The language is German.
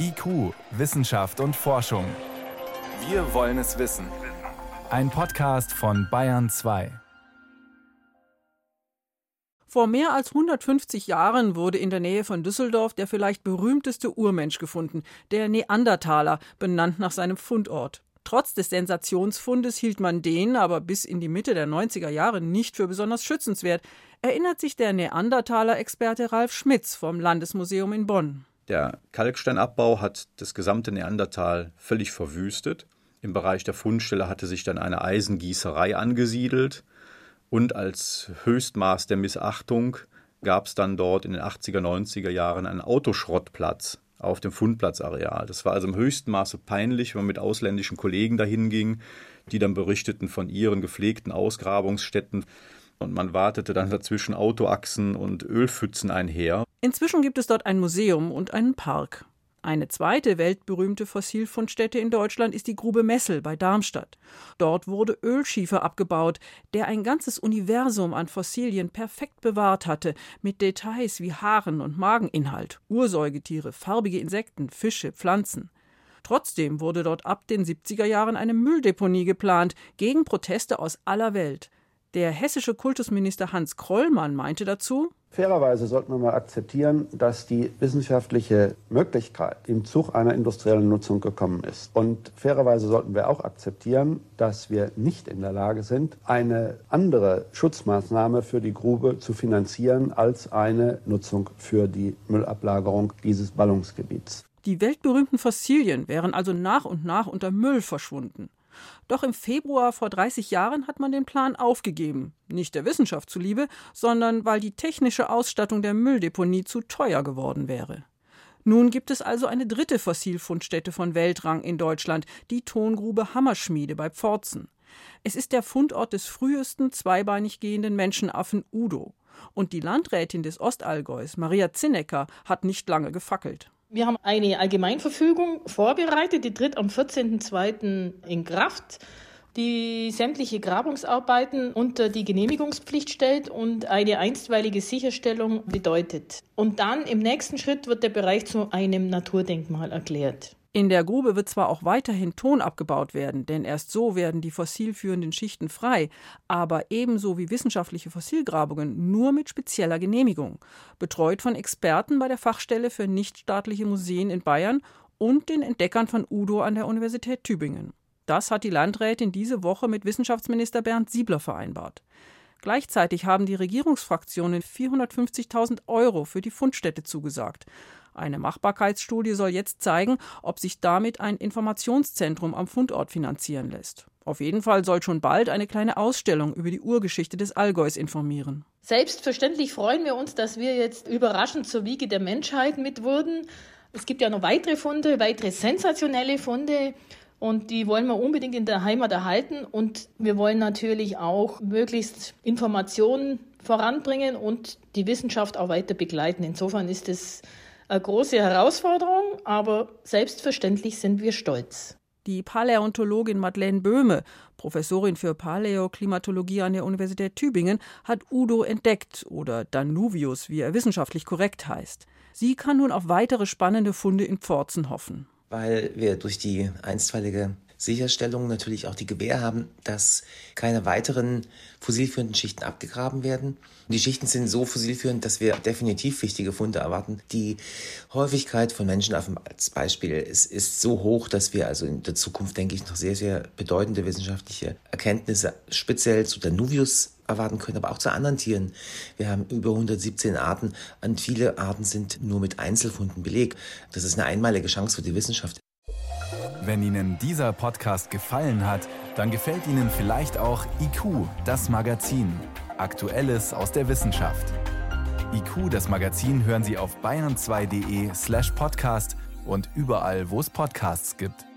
IQ, Wissenschaft und Forschung. Wir wollen es wissen. Ein Podcast von Bayern 2. Vor mehr als 150 Jahren wurde in der Nähe von Düsseldorf der vielleicht berühmteste Urmensch gefunden, der Neandertaler, benannt nach seinem Fundort. Trotz des Sensationsfundes hielt man den aber bis in die Mitte der 90er Jahre nicht für besonders schützenswert, erinnert sich der Neandertaler-Experte Ralf Schmitz vom Landesmuseum in Bonn. Der Kalksteinabbau hat das gesamte Neandertal völlig verwüstet. Im Bereich der Fundstelle hatte sich dann eine Eisengießerei angesiedelt. Und als Höchstmaß der Missachtung gab es dann dort in den 80er, 90er Jahren einen Autoschrottplatz auf dem Fundplatzareal. Das war also im höchsten Maße peinlich, wenn man mit ausländischen Kollegen dahin ging, die dann berichteten von ihren gepflegten Ausgrabungsstätten. Und man wartete dann dazwischen Autoachsen und Ölpfützen einher. Inzwischen gibt es dort ein Museum und einen Park. Eine zweite weltberühmte Fossilfundstätte in Deutschland ist die Grube Messel bei Darmstadt. Dort wurde Ölschiefer abgebaut, der ein ganzes Universum an Fossilien perfekt bewahrt hatte, mit Details wie Haaren und Mageninhalt, Ursäugetiere, farbige Insekten, Fische, Pflanzen. Trotzdem wurde dort ab den 70er Jahren eine Mülldeponie geplant, gegen Proteste aus aller Welt. Der hessische Kultusminister Hans Krollmann meinte dazu, Fairerweise sollten wir mal akzeptieren, dass die wissenschaftliche Möglichkeit im Zug einer industriellen Nutzung gekommen ist. Und fairerweise sollten wir auch akzeptieren, dass wir nicht in der Lage sind, eine andere Schutzmaßnahme für die Grube zu finanzieren als eine Nutzung für die Müllablagerung dieses Ballungsgebiets. Die weltberühmten Fossilien wären also nach und nach unter Müll verschwunden. Doch im Februar vor 30 Jahren hat man den Plan aufgegeben. Nicht der Wissenschaft zuliebe, sondern weil die technische Ausstattung der Mülldeponie zu teuer geworden wäre. Nun gibt es also eine dritte Fossilfundstätte von Weltrang in Deutschland, die Tongrube Hammerschmiede bei Pforzen. Es ist der Fundort des frühesten zweibeinig gehenden Menschenaffen Udo. Und die Landrätin des Ostallgäus, Maria Zinnecker, hat nicht lange gefackelt. Wir haben eine Allgemeinverfügung vorbereitet, die tritt am 14.02. in Kraft, die sämtliche Grabungsarbeiten unter die Genehmigungspflicht stellt und eine einstweilige Sicherstellung bedeutet. Und dann im nächsten Schritt wird der Bereich zu einem Naturdenkmal erklärt. In der Grube wird zwar auch weiterhin Ton abgebaut werden, denn erst so werden die fossilführenden Schichten frei, aber ebenso wie wissenschaftliche Fossilgrabungen nur mit spezieller Genehmigung, betreut von Experten bei der Fachstelle für nichtstaatliche Museen in Bayern und den Entdeckern von Udo an der Universität Tübingen. Das hat die Landrätin diese Woche mit Wissenschaftsminister Bernd Siebler vereinbart. Gleichzeitig haben die Regierungsfraktionen 450.000 Euro für die Fundstätte zugesagt. Eine Machbarkeitsstudie soll jetzt zeigen, ob sich damit ein Informationszentrum am Fundort finanzieren lässt. Auf jeden Fall soll schon bald eine kleine Ausstellung über die Urgeschichte des Allgäus informieren. Selbstverständlich freuen wir uns, dass wir jetzt überraschend zur Wiege der Menschheit mit wurden. Es gibt ja noch weitere Funde, weitere sensationelle Funde. Und die wollen wir unbedingt in der Heimat erhalten. Und wir wollen natürlich auch möglichst Informationen voranbringen und die Wissenschaft auch weiter begleiten. Insofern ist es eine große Herausforderung, aber selbstverständlich sind wir stolz. Die Paläontologin Madeleine Böhme, Professorin für Paläoklimatologie an der Universität Tübingen, hat Udo entdeckt oder Danuvius, wie er wissenschaftlich korrekt heißt. Sie kann nun auf weitere spannende Funde in Pforzen hoffen. Weil wir durch die einstweilige Sicherstellung natürlich auch die Gewähr haben, dass keine weiteren fossilführenden Schichten abgegraben werden. Die Schichten sind so fossilführend, dass wir definitiv wichtige Funde erwarten. Die Häufigkeit von Menschenaffen als Beispiel ist, ist so hoch, dass wir also in der Zukunft, denke ich, noch sehr, sehr bedeutende wissenschaftliche Erkenntnisse speziell zu Danuvius erwarten können, aber auch zu anderen Tieren. Wir haben über 117 Arten und viele Arten sind nur mit Einzelfunden belegt. Das ist eine einmalige Chance für die Wissenschaft. Wenn Ihnen dieser Podcast gefallen hat, dann gefällt Ihnen vielleicht auch IQ, das Magazin. Aktuelles aus der Wissenschaft. IQ, das Magazin, hören Sie auf bayern2.de slash podcast und überall, wo es Podcasts gibt.